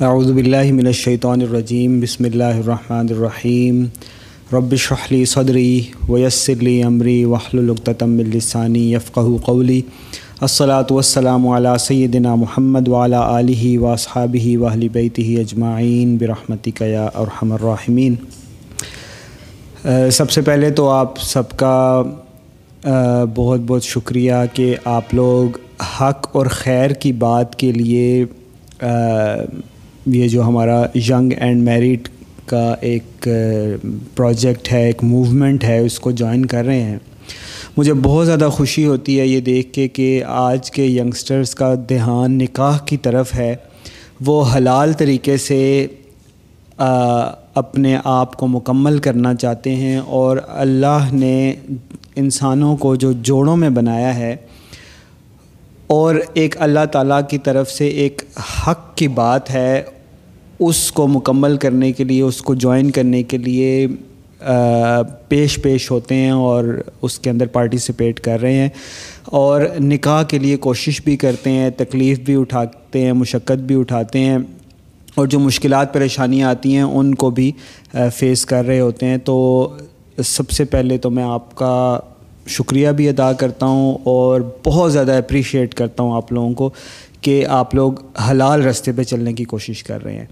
اعوذ باللہ من الشیطان الرجیم بسم اللہ الرحمن الرحیم رب اشرح لی صدری ویسر لی امری واحلل عقدۃ من لسانی یفقهوا قولی الصلاۃ والسلام علی سیدنا محمد وعلی آلہ واصحابہ واہل بیتہ اجمعین برحمتک یا ارحم الراحمین سب سے پہلے تو آپ سب کا بہت بہت شکریہ کہ آپ لوگ حق اور خیر کی بات کے لیے یہ جو ہمارا ینگ اینڈ میرٹ کا ایک پروجیکٹ ہے، ایک موومنٹ ہے، اس کو جوائن کر رہے ہیں۔ مجھے بہت زیادہ خوشی ہوتی ہے یہ دیکھ کے کہ آج کے ینگسٹرز کا دھیان نکاح کی طرف ہے۔ وہ حلال طریقے سے اپنے آپ کو مکمل کرنا چاہتے ہیں اور اللہ نے انسانوں کو جو جوڑوں میں بنایا ہے اور ایک اللہ تعالیٰ کی طرف سے ایک حق کی بات ہے اس کو مکمل کرنے کے لیے، اس کو جوائن کرنے کے لیے پیش پیش ہوتے ہیں اور اس کے اندر پارٹیسپیٹ کر رہے ہیں۔ اور نکاح کے لیے کوشش بھی کرتے ہیں، تکلیف بھی اٹھاتے ہیں، مشقت بھی اٹھاتے ہیں۔ اور جو مشکلات، پریشانیاں آتی ہیں، ان کو بھی فیس کر رہے ہوتے ہیں۔ تو سب سے پہلے تو میں آپ کا شکریہ بھی ادا کرتا ہوں اور بہت زیادہ اپریشیٹ کرتا ہوں آپ لوگوں کو کہ آپ لوگ حلال رستے پہ چلنے کی کوشش کر رہے ہیں۔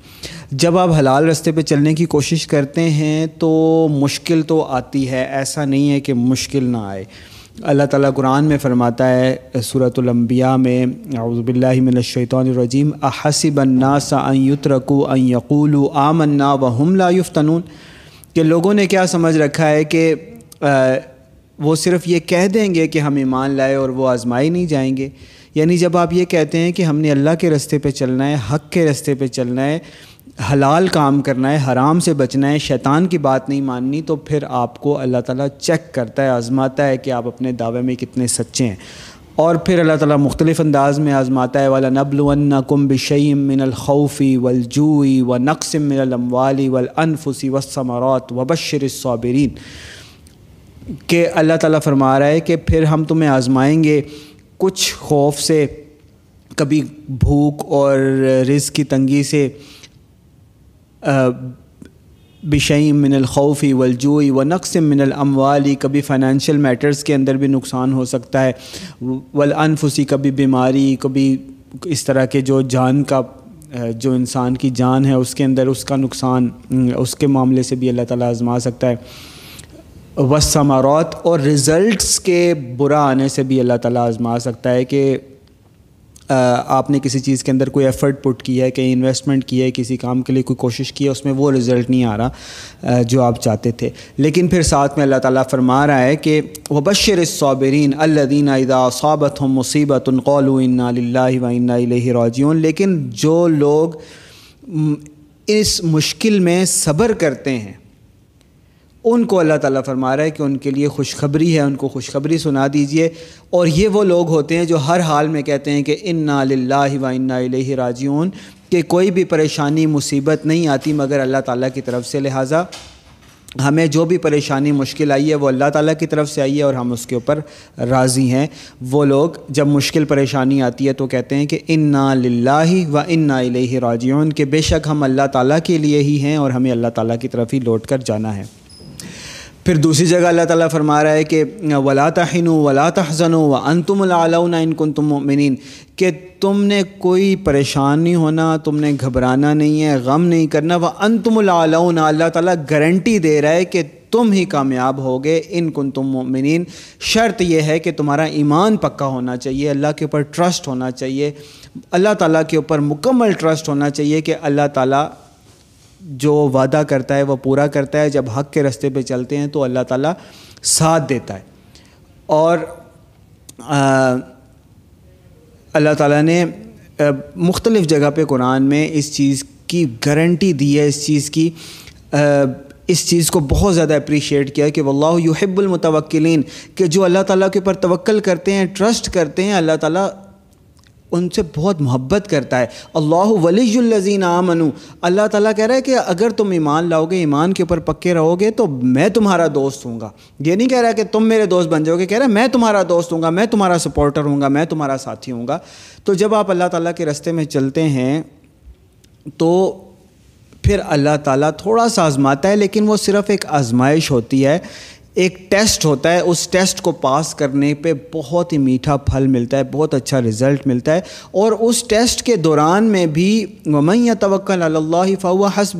جب آپ حلال رستے پہ چلنے کی کوشش کرتے ہیں تو مشکل تو آتی ہے، ایسا نہیں ہے کہ مشکل نہ آئے۔ اللہ تعالیٰ قرآن میں فرماتا ہے صورت الانبیاء میں، اعوذ باللہ من الشیطان الرجیم، احسب الناس ان یترکو ان یقولوا آمنا وهم لا یفتنون۔ کہ لوگوں نے کیا سمجھ رکھا ہے کہ وہ صرف یہ کہہ دیں گے کہ ہم ایمان لائے اور وہ آزمائی نہیں جائیں گے۔ یعنی جب آپ یہ کہتے ہیں کہ ہم نے اللہ کے رستے پہ چلنا ہے، حق کے رستے پہ چلنا ہے، حلال کام کرنا ہے، حرام سے بچنا ہے، شیطان کی بات نہیں ماننی، تو پھر آپ کو اللہ تعالیٰ چیک کرتا ہے، آزماتا ہے کہ آپ اپنے دعوے میں کتنے سچے ہیں۔ اور پھر اللہ تعالیٰ مختلف انداز میں آزماتا ہے والا نبل ون کم بشیم من الخوفی ولجوئی و نقصم من الموالی ولانفسی وسمرات و بشر صابرین کہ اللہ تعالیٰ فرما رہا ہے کہ پھر ہم تمہیں آزمائیں گے۔ کچھ خوف سے، کبھی بھوک اور رزق کی تنگی سے بشعیم من الخوفی والجوئی و نقص من الاموالی کبھی فائنینشیل میٹرز کے اندر بھی نقصان ہو سکتا ہے۔ والانفسی کبھی بیماری، کبھی اس طرح کے جو جان کا جو انسان کی جان ہے، اس کے اندر اس کا نقصان، اس کے معاملے سے بھی اللہ تعالیٰ آزما سکتا ہے۔ وسمارات اور رزلٹس کے برا آنے سے بھی اللہ تعالیٰ آزما سکتا ہے کہ آپ نے کسی چیز کے اندر کوئی ایفرٹ پٹ کیا ہے، کہیں انویسٹمنٹ کیا ہے، کسی کام کے لیے کوئی کوشش کی ہے، اس میں وہ رزلٹ نہیں آ رہا جو آپ چاہتے تھے۔ لیکن پھر ساتھ میں اللہ تعالیٰ فرما رہا ہے کہ وہ بشر صابرین اللہ دین ادا صابت ہم مصیبت القول اللہ و الیہ راجیون لیکن جو لوگ اس مشکل میں صبر کرتے ہیں ان کو اللہ تعالیٰ فرما رہا ہے کہ ان کے لیے خوشخبری ہے، ان کو خوشخبری سنا دیجیے۔ اور یہ وہ لوگ ہوتے ہیں جو ہر حال میں کہتے ہیں کہ انا للہ و انا الیہ راجعون۔ کہ کوئی بھی پریشانی، مصیبت نہیں آتی مگر اللہ تعالیٰ کی طرف سے۔ لہٰذا ہمیں جو بھی پریشانی، مشکل آئی ہے، وہ اللہ تعالیٰ کی طرف سے آئی ہے اور ہم اس کے اوپر راضی ہیں۔ وہ لوگ جب مشکل پریشانی آتی ہے تو کہتے ہیں کہ انا للہ و انا الیہ راجعون۔ کہ بے شک ہم اللہ تعالیٰ کے لیے ہی ہیں اور ہمیں اللہ تعالیٰ کی طرف ہی لوٹ کر جانا ہے۔ پھر دوسری جگہ اللہ تعالیٰ فرما رہا ہے کہ ولا تحن ولا تحزن و انتم العلون ان کن تم مؤمنین کہ تم نے کوئی پریشان نہیں ہونا، تم نے گھبرانا نہیں ہے، غم نہیں کرنا۔ وہ انتم العلون، اللہ تعالیٰ گارنٹی دے رہا ہے کہ تم ہی کامیاب ہوگے۔ ان کن تم مؤمنین شرط یہ ہے کہ تمہارا ایمان پکا ہونا چاہیے، اللہ کے اوپر ٹرسٹ ہونا چاہیے۔ اللہ تعالیٰ کے اوپر مکمل ٹرسٹ ہونا چاہیے کہ اللہ تعالیٰ جو وعدہ کرتا ہے وہ پورا کرتا ہے، جب حق کے رستے پہ چلتے ہیں تو اللہ تعالیٰ ساتھ دیتا ہے۔ اور اللہ تعالیٰ نے مختلف جگہ پہ قرآن میں اس چیز کی گارنٹی دی ہے، اس چیز کی اس چیز کو بہت زیادہ اپریشیٹ کیا کہ واللہ یحب المتوکلین کہ جو اللہ تعالیٰ کے اوپر توکل کرتے ہیں ٹرسٹ کرتے ہیں، اللہ تعالیٰ ان سے بہت محبت کرتا ہے۔ اللہ ولی الزین آمنو۔ اللہ تعالیٰ کہہ رہا ہے کہ اگر تم ایمان لاؤ گے، ایمان کے اوپر پکے رہو گے تو میں تمہارا دوست ہوں گا۔ یہ نہیں کہہ رہا کہ تم میرے دوست بن جاؤ گے، کہہ رہا ہے میں تمہارا دوست ہوں گا، میں تمہارا سپورٹر ہوں گا، میں تمہارا ساتھی ہوں گا۔ تو جب آپ اللہ تعالیٰ کے رستے میں چلتے ہیں، تو پھر اللہ تعالیٰ تھوڑا سا آزماتا ہے، لیکن وہ صرف ایک آزمائش ہوتی ہے ایک ٹیسٹ ہوتا ہے، اس ٹیسٹ کو پاس کرنے پہ بہت ہی میٹھا پھل ملتا ہے، بہت اچھا رزلٹ ملتا ہے۔ اور اس ٹیسٹ کے دوران میں بھی ممیا توکل اللہ فوا حسب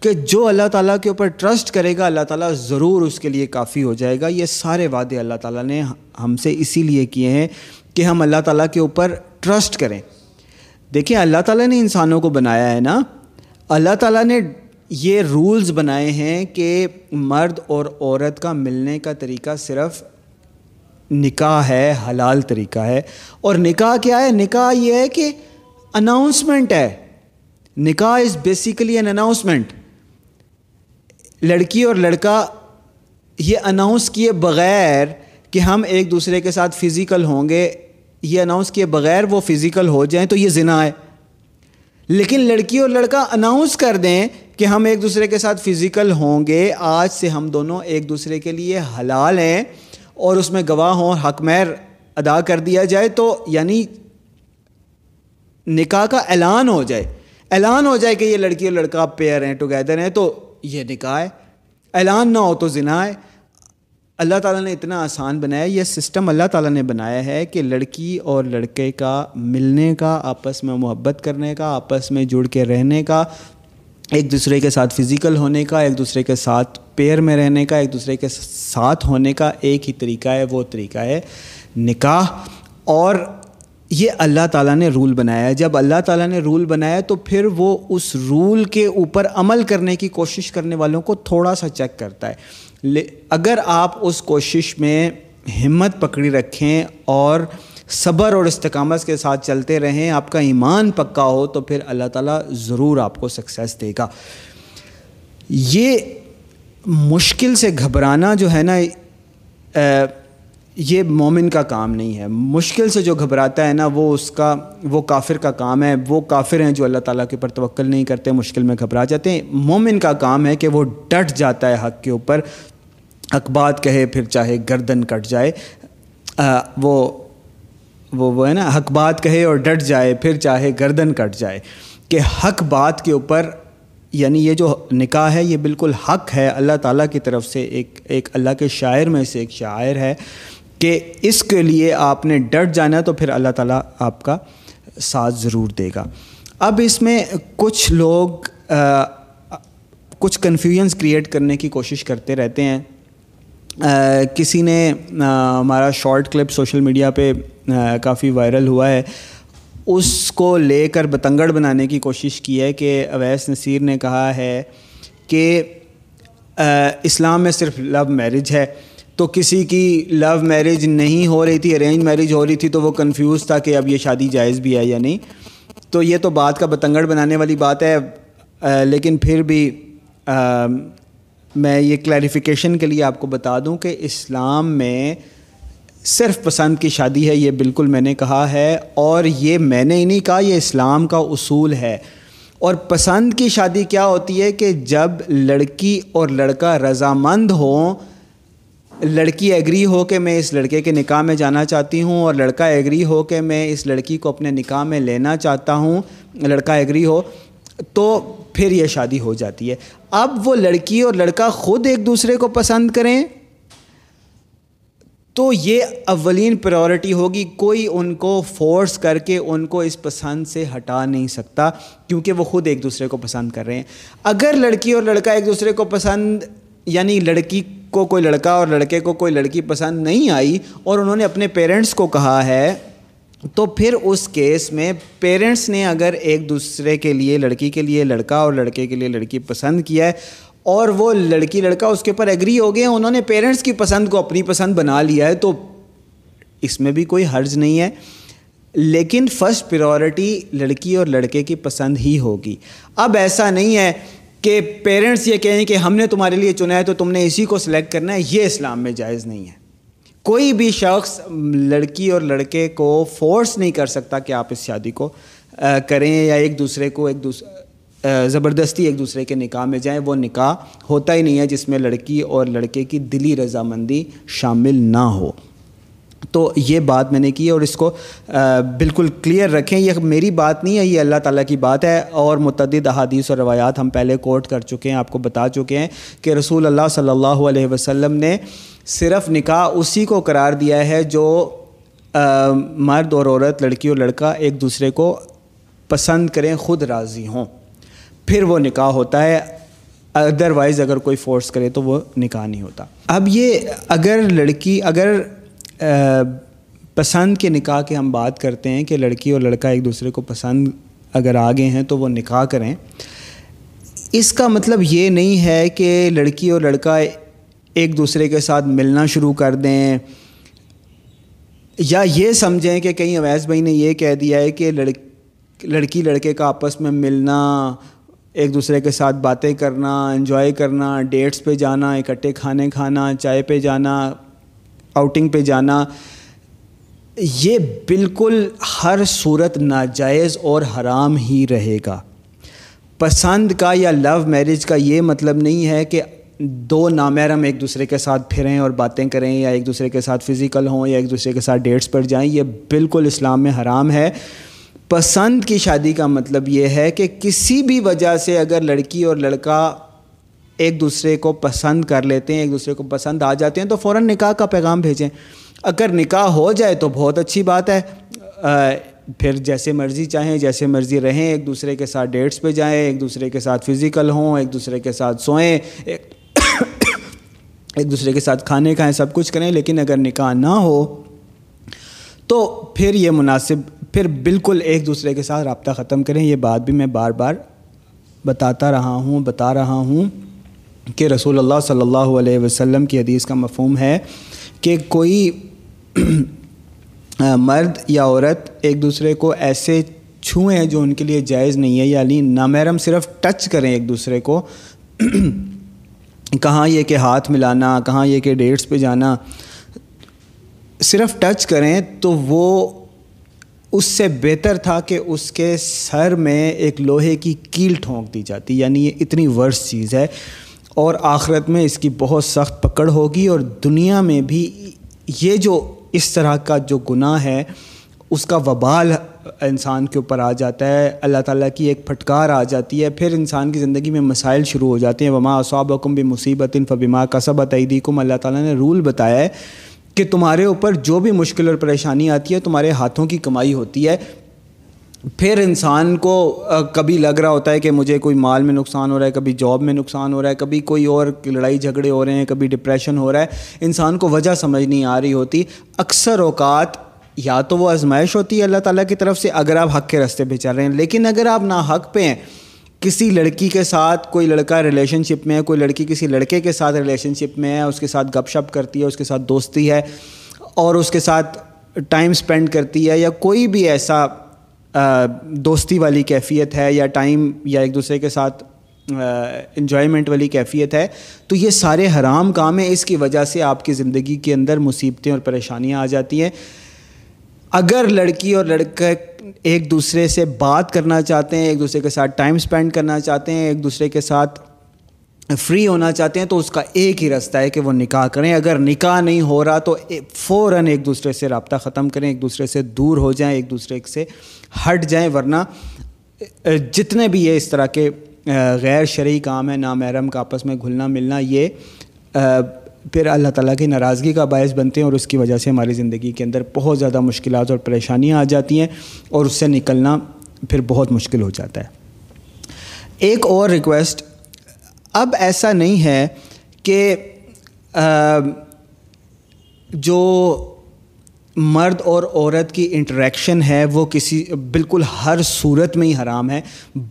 کہ جو اللہ تعالیٰ کے اوپر ٹرسٹ کرے گا، اللہ تعالیٰ ضرور اس کے لیے کافی ہو جائے گا۔ یہ سارے وعدے اللہ تعالیٰ نے ہم سے اسی لیے کیے ہیں کہ ہم اللہ تعالیٰ کے اوپر ٹرسٹ کریں۔ دیکھیں، اللہ تعالیٰ نے انسانوں کو بنایا ہے نا۔ اللہ تعالیٰ نے یہ رولز بنائے ہیں کہ مرد اور عورت کا ملنے کا طریقہ صرف نکاح ہے، حلال طریقہ ہے۔ اور نکاح کیا ہے؟ نکاح یہ ہے کہ اناؤنسمنٹ ہے۔ نکاح از بیسیکلی این اناؤنسمنٹ لڑکی اور لڑکا یہ اناؤنس کیے بغیر کہ ہم ایک دوسرے کے ساتھ فزیکل ہوں گے، یہ اناؤنس کیے بغیر وہ فزیکل ہو جائیں تو یہ زنا ہے۔ لیکن لڑکی اور لڑکا اناؤنس کر دیں کہ ہم ایک دوسرے کے ساتھ فزیکل ہوں گے، آج سے ہم دونوں ایک دوسرے کے لیے حلال ہیں اور اس میں گواہ ہوں حق میر ادا کر دیا جائے تو یعنی نکاح کا اعلان ہو جائے۔ اعلان ہو جائے کہ یہ لڑکی اور لڑکا پیئر ہیں ٹوگیدر ہیں تو یہ نکاح ہے۔ اعلان نہ ہو تو زنا ہے۔ اللہ تعالیٰ نے اتنا آسان بنایا یہ سسٹم اللہ تعالیٰ نے بنایا ہے کہ لڑکی اور لڑکے کا ملنے کا، آپس میں محبت کرنے کا، آپس میں جڑ کے رہنے کا، ایک دوسرے کے ساتھ فزیکل ہونے کا، ایک دوسرے کے ساتھ پیر میں رہنے کا، ایک دوسرے کے ساتھ ہونے کا، ایک ہی طریقہ ہے، وہ طریقہ ہے نکاح۔ اور یہ اللہ تعالیٰ نے رول بنایا ہے۔ جب اللہ تعالیٰ نے رول بنایا تو پھر وہ اس رول کے اوپر عمل کرنے کی کوشش کرنے والوں کو تھوڑا سا چیک کرتا ہے۔ اگر آپ اس کوشش میں ہمت پکڑی رکھیں اور صبر اور استقامت کے ساتھ چلتے رہیں، آپ کا ایمان پکا ہو، تو پھر اللہ تعالیٰ ضرور آپ کو سکسیس دے گا۔ یہ مشکل سے گھبرانا جو ہے نا یہ مومن کا کام نہیں ہے۔ مشکل سے جو گھبراتا ہے نا، وہ اس کا، وہ کافر کا کام ہے۔ وہ کافر ہیں جو اللہ تعالیٰ کے اوپر توکل نہیں کرتے، مشکل میں گھبرا جاتے ہیں۔ مومن کا کام ہے کہ وہ ڈٹ جاتا ہے حق کے اوپر۔ حق بات کہے، پھر چاہے گردن کٹ جائے۔ وہ وہ وہ ہے نا حق بات کہے اور ڈٹ جائے، پھر چاہے گردن کٹ جائے۔ کہ حق بات کے اوپر یعنی یہ جو نکاح ہے، یہ بالکل حق ہے۔ اللہ تعالیٰ کی طرف سے ایک ایک اللہ کے شاعر میں سے ایک شاعر ہے۔ کہ اس کے لیے آپ نے ڈٹ جانا تو پھر اللہ تعالیٰ آپ کا ساتھ ضرور دے گا۔ اب اس میں کچھ لوگ کچھ کنفیوژنس کریٹ کرنے کی کوشش کرتے رہتے ہیں۔ کسی نے ہمارا شارٹ کلپ سوشل میڈیا پہ کافی وائرل ہوا ہے۔ اس کو لے کر بتنگڑ بنانے کی کوشش کی ہے کہ اویس نصیر نے کہا ہے کہ اسلام میں صرف لو میرج ہے۔ تو کسی کی لو میرج نہیں ہو رہی تھی ارینج میرج ہو رہی تھی، تو وہ کنفیوز تھا کہ اب یہ شادی جائز بھی ہے یا نہیں. تو یہ تو بات کا بتنگڑ بنانے والی بات ہے. لیکن پھر بھی میں یہ کلیریفیکیشن کے لیے آپ کو بتا دوں کہ اسلام میں صرف پسند کی شادی ہے، یہ بالکل میں نے کہا ہے، اور یہ میں نے ہی نہیں کہا، یہ اسلام کا اصول ہے. اور پسند کی شادی کیا ہوتی ہے کہ جب لڑکی اور لڑکا رضامند ہوں لڑکی ایگری ہو کہ میں اس لڑکے کے نکاح میں جانا چاہتی ہوں اور لڑکا ایگری ہو کہ میں اس لڑکی کو اپنے نکاح میں لینا چاہتا ہوں، لڑکا ایگری ہو، تو پھر یہ شادی ہو جاتی ہے۔ اب وہ لڑکی اور لڑکا خود ایک دوسرے کو پسند کریں، تو یہ اولین پرائورٹی ہوگی۔ کوئی ان کو فورس کر کے ان کو اس پسند سے ہٹا نہیں سکتا، کیونکہ وہ خود ایک دوسرے کو پسند کر رہے ہیں۔ اگر لڑکی اور لڑکا ایک دوسرے کو پسند یعنی لڑکی کو کوئی لڑکا اور لڑکے کو کوئی لڑکی پسند نہیں آئی اور انہوں نے اپنے پیرنٹس کو کہا ہے، تو پھر اس کیس میں پیرنٹس نے اگر ایک دوسرے کے لیے، لڑکی کے لیے لڑکا اور لڑکے کے لیے لڑکی پسند کیا ہے اور وہ لڑکی، لڑکا اس کے اوپر ایگری ہو گئے ہیں انہوں نے پیرنٹس کی پسند کو اپنی پسند بنا لیا ہے، تو اس میں بھی کوئی حرج نہیں ہے۔ لیکن فرسٹ پریورٹی لڑکی اور لڑکے کی پسند ہی ہوگی۔ اب ایسا نہیں ہے کہ پیرنٹس یہ کہیں کہ ہم نے تمہارے لیے چنا ہے تو تم نے اسی کو سلیکٹ کرنا ہے، یہ اسلام میں جائز نہیں ہے۔ کوئی بھی شخص لڑکی اور لڑکے کو فورس نہیں کر سکتا کہ آپ اس شادی کو کریں یا ایک دوسرے کو ایک دوسرے زبردستی ایک دوسرے کے نکاح میں جائیں، وہ نکاح ہوتا ہی نہیں ہے جس میں لڑکی اور لڑکے کی دلی رضامندی شامل نہ ہو۔ تو یہ بات میں نے کی اور اس کو بالکل کلیئر رکھیں۔ یہ میری بات نہیں ہے، یہ اللہ تعالیٰ کی بات ہے اور متعدد احادیث اور روایات ہم پہلے کوٹ کر چکے ہیں، آپ کو بتا چکے ہیں کہ رسول اللہ صلی اللہ علیہ وسلم نے صرف نکاح اسی کو قرار دیا ہے جو مرد اور عورت، لڑکی اور لڑکا ایک دوسرے کو پسند کریں، خود راضی ہوں۔ پھر وہ نکاح ہوتا ہے۔ ادروائز اگر کوئی فورس کرے تو وہ نکاح نہیں ہوتا۔ اب یہ اگر لڑکی، اگر پسند کے نکاح کے ہم بات کرتے ہیں کہ لڑکی اور لڑکا ایک دوسرے کو پسند اگر آگے ہیں تو وہ نکاح کریں۔ اس کا مطلب یہ نہیں ہے کہ لڑکی اور لڑکا ایک دوسرے کے ساتھ ملنا شروع کر دیں۔ یا یہ سمجھیں کہ کہیں اویس بھائی نے یہ کہہ دیا ہے کہ لڑکی لڑکے کا آپس میں ملنا، ایک دوسرے کے ساتھ باتیں کرنا، انجوائے کرنا، ڈیٹس پہ جانا، اکٹھے کھانے کھانا، چائے پہ جانا آؤٹنگ پہ جانا، یہ بالکل ہر صورت ناجائز اور حرام ہی رہے گا۔ پسند کا یا لو میرج کا یہ مطلب نہیں ہے کہ دو نامحرم ایک دوسرے کے ساتھ پھریں اور باتیں کریں یا ایک دوسرے کے ساتھ فزیکل ہوں یا ایک دوسرے کے ساتھ ڈیٹس پر جائیں، یہ بالکل اسلام میں حرام ہے۔ پسند کی شادی کا مطلب یہ ہے کہ کسی بھی وجہ سے اگر لڑکی اور لڑکا ایک دوسرے کو پسند کر لیتے ہیں، ایک دوسرے کو پسند آ جاتے ہیں تو فوراً نکاح کا پیغام بھیجیں۔ اگر نکاح ہو جائے تو بہت اچھی بات ہے۔ پھر جیسے مرضی چاہیں، جیسے مرضی رہیں، ایک دوسرے کے ساتھ ڈیٹس پہ جائیں، ایک دوسرے کے ساتھ فزیکل ہوں، ایک دوسرے کے ساتھ سوئیں ایک دوسرے کے ساتھ کھانے کھائیں، سب کچھ کریں، لیکن اگر نکاح نہ ہو تو پھر یہ مناسب، پھر بالکل ایک دوسرے کے ساتھ رابطہ ختم کریں۔ یہ بات بھی میں بار بار بتاتا رہا ہوں، بتا رہا ہوں۔ کہ رسول اللہ صلی اللہ علیہ وسلم کی حدیث کا مفہوم ہے کہ کوئی مرد یا عورت ایک دوسرے کو ایسے چھوئیں جو ان کے لیے جائز نہیں ہے یعنی نامحرم صرف ٹچ کریں ایک دوسرے کو۔ کہاں یہ کہ ہاتھ ملانا، کہاں یہ کہ ڈیٹس پہ جانا، صرف ٹچ کریں تو وہ اس سے بہتر تھا کہ اس کے سر میں ایک لوہے کی کیل ٹھونک دی جاتی یعنی یہ اتنی ورس چیز ہے۔ اور آخرت میں اس کی بہت سخت پکڑ ہوگی اور دنیا میں بھی یہ جو اس طرح کا جو گناہ ہے، اس کا وبال انسان کے اوپر آ جاتا ہے، اللہ تعالیٰ کی ایک پھٹکار آ جاتی ہے، پھر انسان کی زندگی میں مسائل شروع ہو جاتے ہیں۔ وما اصابکم بھی مصیبت فبما کسبت ایدیکم اللہ تعالیٰ نے رول بتایا ہے کہ تمہارے اوپر جو بھی مشکل اور پریشانی آتی ہے، تمہارے ہاتھوں کی کمائی ہوتی ہے۔ پھر انسان کو کبھی لگ رہا ہوتا ہے کہ مجھے کوئی مال میں نقصان ہو رہا ہے، کبھی جاب میں نقصان ہو رہا ہے، کبھی کوئی اور لڑائی جھگڑے ہو رہے ہیں، کبھی ڈپریشن ہو رہا ہے۔ انسان کو وجہ سمجھ نہیں آ رہی ہوتی۔ اکثر اوقات یا تو وہ آزمائش ہوتی ہے اللہ تعالیٰ کی طرف سے اگر آپ حق کے رستے پہ چل رہے ہیں۔ لیکن اگر آپ نا حق پہ ہیں، کسی لڑکی کے ساتھ کوئی لڑکا ریلیشن شپ میں ہے، کوئی لڑکی کسی لڑکے کے ساتھ ریلیشن شپ میں ہے، اس کے ساتھ گپ شپ کرتی ہے، اس کے ساتھ دوستی ہے اور اس کے ساتھ ٹائم سپینڈ کرتی ہے یا کوئی بھی ایسا دوستی والی کیفیت ہے یا ٹائم یا ایک دوسرے کے ساتھ انجوائمنٹ والی کیفیت ہے، تو یہ سارے حرام کام ہیں۔ اس کی وجہ سے آپ کی زندگی کے اندر مصیبتیں اور پریشانیاں آ جاتی ہیں۔ اگر لڑکی اور لڑکا ایک دوسرے سے بات کرنا چاہتے ہیں، ایک دوسرے کے ساتھ ٹائم سپینڈ کرنا چاہتے ہیں، ایک دوسرے کے ساتھ فری ہونا چاہتے ہیں تو اس کا ایک ہی رستہ ہے کہ وہ نکاح کریں۔ اگر نکاح نہیں ہو رہا تو فوراً ایک دوسرے سے رابطہ ختم کریں، ایک دوسرے سے دور ہو جائیں، ایک دوسرے سے ہٹ جائیں، ورنہ جتنے بھی یہ اس طرح کے غیر شرعی کام ہیں، نامحرم کا آپس میں گھلنا ملنا، یہ پھر اللہ تعالیٰ کی ناراضگی کا باعث بنتے ہیں اور اس کی وجہ سے ہماری زندگی کے اندر بہت زیادہ مشکلات اور پریشانیاں آ جاتی ہیں اور اس سے نکلنا پھر بہت مشکل ہو جاتا ہے۔ ایک اور ریکویسٹ اب ایسا نہیں ہے کہ جو مرد اور عورت کی انٹریکشن ہے، وہ کسی، بالکل ہر صورت میں ہی حرام ہے۔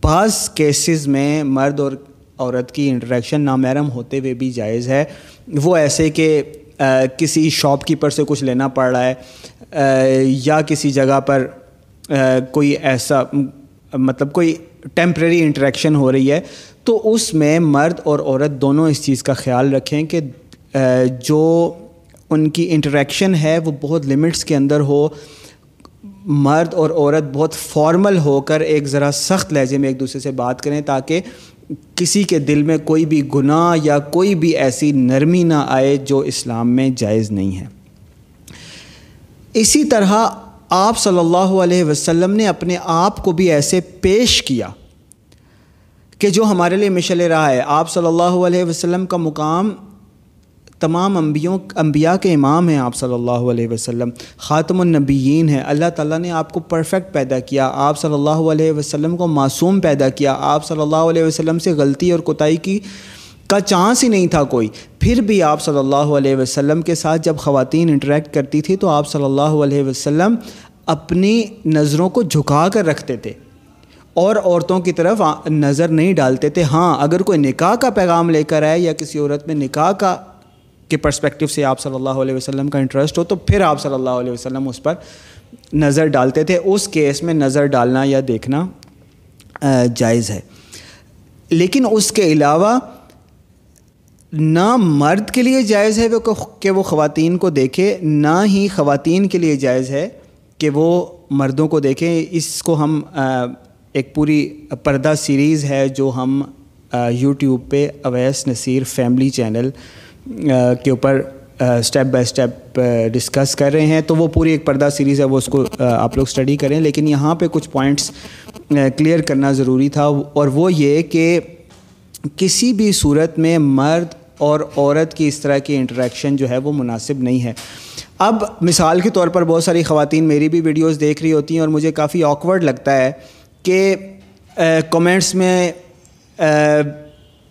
بعض کیسز میں مرد اور عورت کی انٹریکشن نامحرم ہوتے ہوئے بھی جائز ہے۔ وہ ایسے کہ کسی شاپ کیپر سے کچھ لینا پڑ رہا ہے یا کسی جگہ پر کوئی ایسا مطلب کوئی ٹیمپریری انٹریکشن ہو رہی ہے، تو اس میں مرد اور عورت دونوں اس چیز کا خیال رکھیں کہ جو ان کی انٹریکشن ہے، وہ بہت لمٹس کے اندر ہو۔ مرد اور عورت بہت فارمل ہو کر ایک ذرا سخت لہجے میں ایک دوسرے سے بات کریں، تاکہ کسی کے دل میں کوئی بھی گناہ یا کوئی بھی ایسی نرمی نہ آئے جو اسلام میں جائز نہیں ہے۔ اسی طرح آپ صلی اللہ علیہ وسلم نے اپنے آپ کو بھی ایسے پیش کیا کہ جو ہمارے لیے مشل رہا ہے۔ آپ صلی اللہ علیہ وسلم کا مقام تمام انبیوں، انبیاء کے امام ہیں آپ صلی اللہ علیہ وسلم، خاتم النبیین ہیں۔ اللہ تعالیٰ نے آپ کو پرفیکٹ پیدا کیا، آپ صلی اللہ علیہ وسلم کو معصوم پیدا کیا۔ آپ صلی اللہ علیہ وسلم سے غلطی اور کوتاہی کی کا چانس ہی نہیں تھا کوئی۔ پھر بھی آپ صلی اللہ علیہ وسلم کے ساتھ جب خواتین انٹریکٹ کرتی تھی تو آپ صلی اللہ علیہ وسلم اپنی نظروں کو جھکا کر رکھتے تھے۔ اور عورتوں کی طرف نظر نہیں ڈالتے تھے۔ ہاں اگر کوئی نکاح کا پیغام لے کر آئے یا کسی عورت میں نکاح کا کے پرسپیکٹو سے آپ صلی اللہ علیہ وسلم کا انٹرسٹ ہو تو پھر آپ صلی اللہ علیہ وسلم اس پر نظر ڈالتے تھے۔ اس کیس میں نظر ڈالنا یا دیکھنا جائز ہے۔ لیکن اس کے علاوہ نہ مرد کے لیے جائز ہے کہ وہ خواتین کو دیکھے، نہ ہی خواتین کے لیے جائز ہے کہ وہ مردوں کو دیکھیں اس کو ہم ایک پوری پردہ سیریز ہے جو ہم یوٹیوب پہ اویس نصیر فیملی چینل کے اوپر اسٹیپ بائی اسٹیپ ڈسکس کر رہے ہیں۔ تو وہ پوری ایک پردہ سیریز ہے، وہ اس کو آپ لوگ اسٹڈی کریں۔ لیکن یہاں پہ کچھ پوائنٹس کلیئر کرنا ضروری تھا۔ اور وہ یہ کہ کسی بھی صورت میں مرد اور عورت کی اس طرح کی انٹریکشن جو ہے وہ مناسب نہیں ہے۔ اب مثال کے طور پر بہت ساری خواتین میری بھی ویڈیوز دیکھ رہی ہوتی ہیں اور مجھے کافی آکورڈ لگتا ہے کہ کمنٹس میں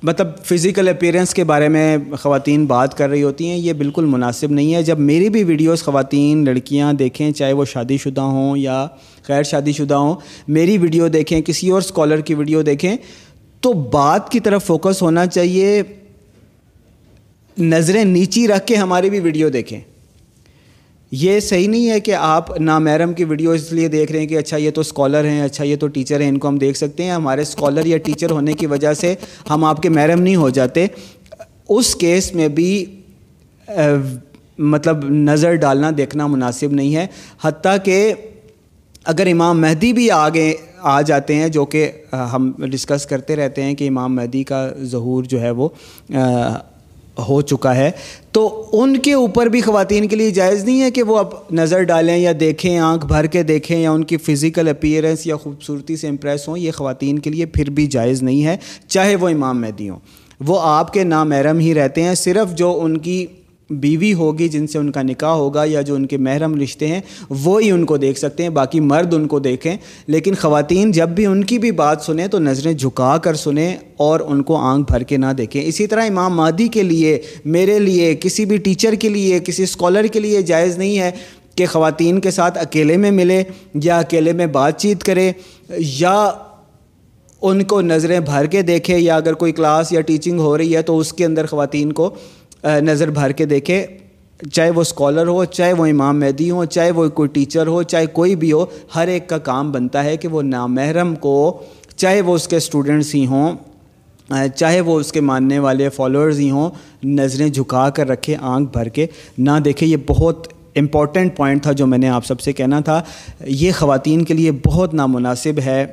مطلب فزیکل اپیرنس کے بارے میں خواتین بات کر رہی ہوتی ہیں، یہ بالکل مناسب نہیں ہے۔ جب میری بھی ویڈیوز خواتین، لڑکیاں دیکھیں، چاہے وہ شادی شدہ ہوں یا غیر شادی شدہ ہوں، میری ویڈیو دیکھیں، کسی اور اسکالر کی ویڈیو دیکھیں تو بات کی طرف فوکس ہونا چاہیے۔ نظریں نیچی رکھ کے ہماری بھی ویڈیو دیکھیں۔ یہ صحیح نہیں ہے کہ آپ نامیرم کی ویڈیو اس لیے دیکھ رہے ہیں کہ اچھا یہ تو اسکالر ہیں اچھا یہ تو ٹیچر ہیں، ان کو ہم دیکھ سکتے ہیں۔ ہمارے اسکالر یا ٹیچر ہونے کی وجہ سے ہم آپ کے محرم نہیں ہو جاتے۔ اس کیس میں بھی مطلب نظر ڈالنا دیکھنا مناسب نہیں ہے۔ حتیٰ کہ اگر امام مہدی بھی آگے آ جاتے ہیں جو کہ ہم ڈسکس کرتے رہتے ہیں کہ امام مہدی کا ظہور جو ہے وہ ہو چکا ہے۔ تو ان کے اوپر بھی خواتین کے لیے جائز نہیں ہے کہ وہ اب نظر ڈالیں یا دیکھیں، آنکھ بھر کے دیکھیں یا ان کی فزیکل اپیئرنس یا خوبصورتی سے امپریس ہوں، یہ خواتین کے لیے پھر بھی جائز نہیں ہے، چاہے وہ امام مہدی ہوں۔ وہ آپ کے نامحرم ہی رہتے ہیں، صرف جو ان کی بیوی ہوگی جن سے ان کا نکاح ہوگا یا جو ان کے محرم رشتے ہیں، وہی ان کو دیکھ سکتے ہیں، باقی مرد ان کو دیکھیں۔ لیکن خواتین جب بھی ان کی بھی بات سنیں تو نظریں جھکا کر سنیں اور ان کو آنکھ بھر کے نہ دیکھیں۔ اسی طرح امام مادی کے لیے، میرے لیے، کسی بھی ٹیچر کے لیے، کسی اسکالر کے لیے جائز نہیں ہے کہ خواتین کے ساتھ اکیلے میں ملے یا اکیلے میں بات چیت کرے یا ان کو نظریں بھر کے دیکھے۔ یا اگر کوئی کلاس یا ٹیچنگ ہو رہی ہے تو اس کے اندر خواتین کو نظر بھر کے دیکھے چاہے وہ اسکالر ہو، چاہے وہ امام مہدی ہو، چاہے وہ کوئی ٹیچر ہو، چاہے کوئی بھی ہو، ہر ایک کا کام بنتا ہے کہ وہ نامحرم کو، چاہے وہ اس کے اسٹوڈنٹس ہی ہوں چاہے وہ اس کے ماننے والے فالوورز ہی ہوں، نظریں جھکا کر رکھے، آنکھ بھر کے۔ نہ دیکھے یہ بہت امپورٹنٹ پوائنٹ تھا جو میں نے آپ سب سے کہنا تھا۔ یہ خواتین کے لیے بہت نامناسب ہے۔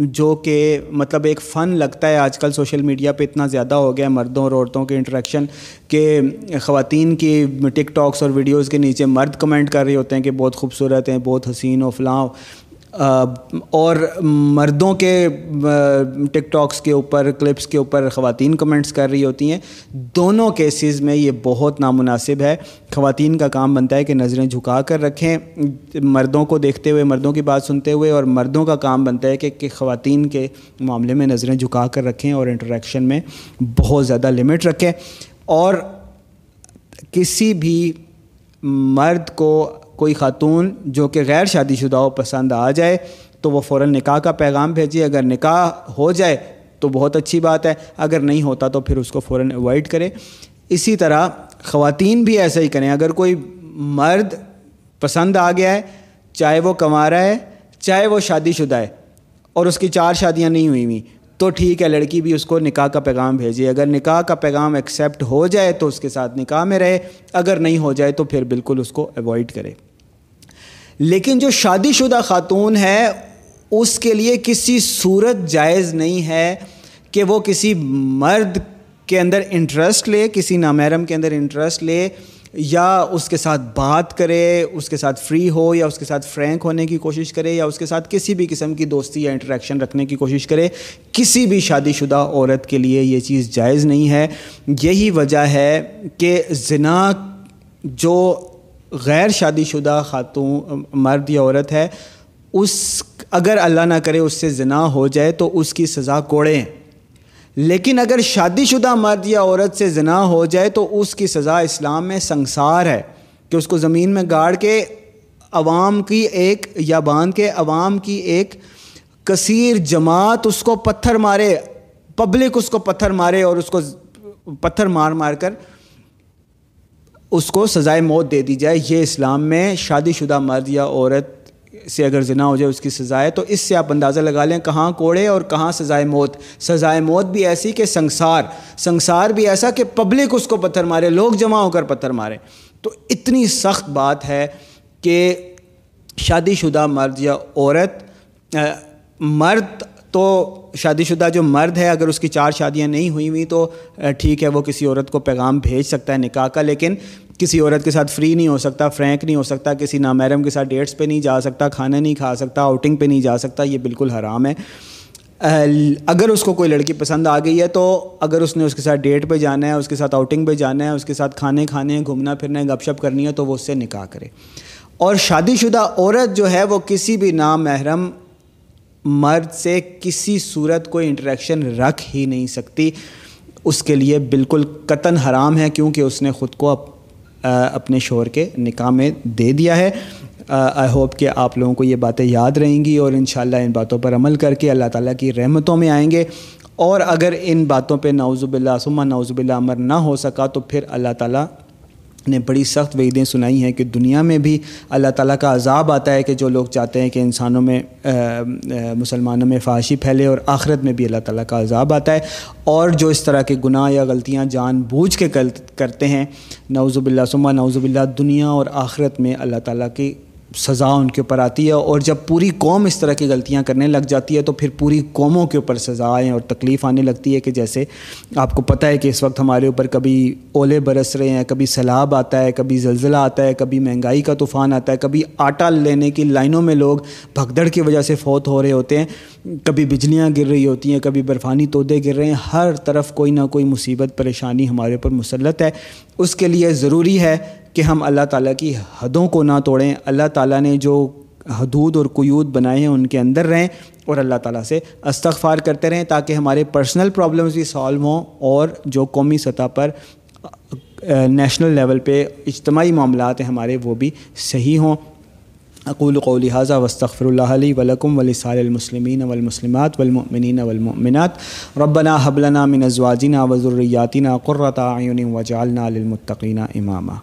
جو کہ مطلب ایک فن لگتا ہے آج کل سوشل میڈیا پہ اتنا زیادہ ہو گیا مردوں اور عورتوں کے انٹریکشن کہ خواتین کی ٹک ٹاکس اور ویڈیوز کے نیچے مرد کمنٹ کر رہے ہوتے ہیں کہ بہت خوبصورت ہیں، بہت حسین و فلاں اور مردوں کے ٹک ٹاکس کے اوپر، کلپس کے اوپر خواتین کمنٹس کر رہی ہوتی ہیں۔ دونوں کیسز میں یہ بہت نامناسب ہے۔ خواتین کا کام بنتا ہے کہ نظریں جھکا کر رکھیں۔ مردوں کو دیکھتے ہوئے، مردوں کی بات سنتے ہوئے، اور مردوں کا کام بنتا ہے کہ خواتین کے معاملے میں نظریں جھکا کر رکھیں اور انٹریکشن میں بہت زیادہ لمٹ رکھیں۔ اور کسی بھی مرد کو کوئی خاتون جو کہ غیر شادی شدہ ہو، پسند آ جائے، تو وہ فوراً نکاح کا پیغام بھیجے اگر نکاح ہو جائے تو بہت اچھی بات ہے، اگر نہیں ہوتا تو پھر اس کو فوراً اوائڈ کرے اسی طرح خواتین بھی ایسا ہی کریں۔ اگر کوئی مرد پسند آ گیا ہے، چاہے وہ کما رہا ہے، چاہے وہ شادی شدہ ہے، اور اس کی چار شادیاں نہیں ہوئی ہوئیں تو ٹھیک ہے، لڑکی بھی اس کو نکاح کا پیغام بھیجے اگر نکاح کا پیغام ایکسیپٹ ہو جائے تو اس کے ساتھ نکاح میں رہے، اگر نہیں ہو جائے تو پھر بالکل اس کو اوائڈ کرے۔ لیکن جو شادی شدہ خاتون ہے، اس کے لیے کسی صورت جائز نہیں ہے کہ وہ کسی مرد کے اندر انٹرسٹ لے، کسی نامیرم کے اندر انٹرسٹ لے، یا اس کے ساتھ بات کرے، اس کے ساتھ فری ہو، یا اس کے ساتھ فرینک ہونے کی کوشش کرے، یا اس کے ساتھ کسی بھی قسم کی دوستی یا انٹریکشن رکھنے کی کوشش کرے، کسی بھی شادی شدہ عورت کے لیے یہ چیز جائز نہیں ہے۔ یہی وجہ ہے کہ زنا جو غیر شادی شدہ خاتون، مرد یا عورت ہے، اس اگر اللہ نہ کرے اس سے زنا ہو جائے تو اس کی سزا کوڑیں لیکن اگر شادی شدہ مرد یا عورت سے زنا ہو جائے تو اس کی سزا اسلام میں سنسار ہے کہ اس کو زمین میں گاڑ کے عوام کی ایک یا باندھ کے عوام کی ایک کثیر جماعت اس کو پتھر مارے پبلک اس کو پتھر مارے اور اس کو پتھر مار مار کر اس کو سزائے موت دے دی جائے۔ یہ اسلام میں شادی شدہ مرد یا عورت سے اگر زنا ہو جائے اس کی سزائے تو اس سے آپ اندازہ لگا لیں کہاں کوڑے اور کہاں سزائے موت۔ سزائے موت بھی ایسی کہ سنسار سنسار بھی ایسا کہ پبلک اس کو پتھر مارے، لوگ جمع ہو کر پتھر مارے۔ تو اتنی سخت بات ہے کہ شادی شدہ مرد یا عورت مرد تو شادی شدہ جو مرد ہے، اگر اس کی چار شادیاں نہیں ہوئی ہوئی، تو ٹھیک ہے، وہ کسی عورت کو پیغام بھیج سکتا ہے نکاح کا، لیکن کسی عورت کے ساتھ فری نہیں ہو سکتا فرینک نہیں ہو سکتا، کسی نامیرم کے ساتھ ڈیٹس پہ نہیں جا سکتا، کھانا نہیں کھا سکتا آؤٹنگ پہ نہیں جا سکتا، یہ بالکل حرام ہے۔ اگر اس کو کوئی لڑکی پسند آ گئی ہے، تو اگر اس نے اس کے ساتھ ڈیٹ پہ جانا ہے، اس کے ساتھ آؤٹنگ پہ جانا ہے، اس کے ساتھ کھانے کھانے ہیں گھومنا پھرنا ہے گپ شپ کرنی ہے، تو وہ اس سے نکاح کرے۔ اور شادی شدہ عورت جو ہے، وہ کسی بھی نامحرم مرد سے کسی صورت کوئی انٹریکشن رکھ ہی نہیں سکتی۔ اس کے لیے بالکل قطن حرام ہے کیونکہ اس نے خود کو اپنے شور کے نکاح میں دے دیا ہے۔ آئی ہوپ کہ آپ لوگوں کو یہ باتیں یاد رہیں گی اور انشاءاللہ ان باتوں پر عمل کر کے اللہ تعالیٰ کی رحمتوں میں آئیں گے۔ اور اگر ان باتوں پہ نعوذ باللہ ثم نعوذ باللہ عمر نہ ہو سکا تو پھر اللہ تعالیٰ نے بڑی سخت وعیدیں سنائی ہیں کہ دنیا میں بھی اللہ تعالیٰ کا عذاب آتا ہے کہ جو لوگ چاہتے ہیں کہ انسانوں میں مسلمانوں میں فحاشی پھیلے اور آخرت میں بھی اللہ تعالیٰ کا عذاب آتا ہے۔ اور جو اس طرح کے گناہ یا غلطیاں جان بوجھ کے کرتے ہیں، نعوذ باللہ سما نعوذ باللہ دنیا اور آخرت میں اللہ تعالیٰ کی سزا ان کے اوپر آتی ہے اور جب پوری قوم اس طرح کی غلطیاں کرنے لگ جاتی ہے تو پھر پوری قوموں کے اوپر سزائیں اور تکلیف آنے لگتی ہے کہ جیسے آپ کو پتہ ہے کہ اس وقت ہمارے اوپر کبھی اولے برس رہے ہیں، کبھی سیلاب آتا ہے، کبھی زلزلہ آتا ہے، کبھی مہنگائی کا طوفان آتا ہے، کبھی آٹا لینے کی لائنوں میں لوگ بھگدڑ کی وجہ سے فوت ہو رہے ہوتے ہیں، کبھی بجلیاں گر رہی ہوتی ہیں، کبھی برفانی تودے گر رہے ہیں، ہر طرف کوئی نہ کوئی مصیبت، پریشانی ہمارے اوپر مسلط ہے۔ اس کے لیے ضروری ہے کہ ہم اللہ تعالیٰ کی حدوں کو نہ توڑیں۔ اللہ تعالیٰ نے جو حدود اور قیود بنائے ہیں ان کے اندر رہیں اور اللہ تعالیٰ سے استغفار کرتے رہیں تاکہ ہمارے پرسنل پرابلمز بھی سالو ہوں اور جو قومی سطح پر نیشنل لیول پہ اجتماعی معاملات ہیں ہمارے، وہ بھی صحیح ہوں۔ اقول قول حاضہ وصطفر اللہ علیہ ولکم ولسال المسلمین والمسلمات والمؤمنین والمؤمنات۔ ربنا حبلنا من ازواجنا وذریاتنا قرۃ اعین وجعلنا للمتقین اماما۔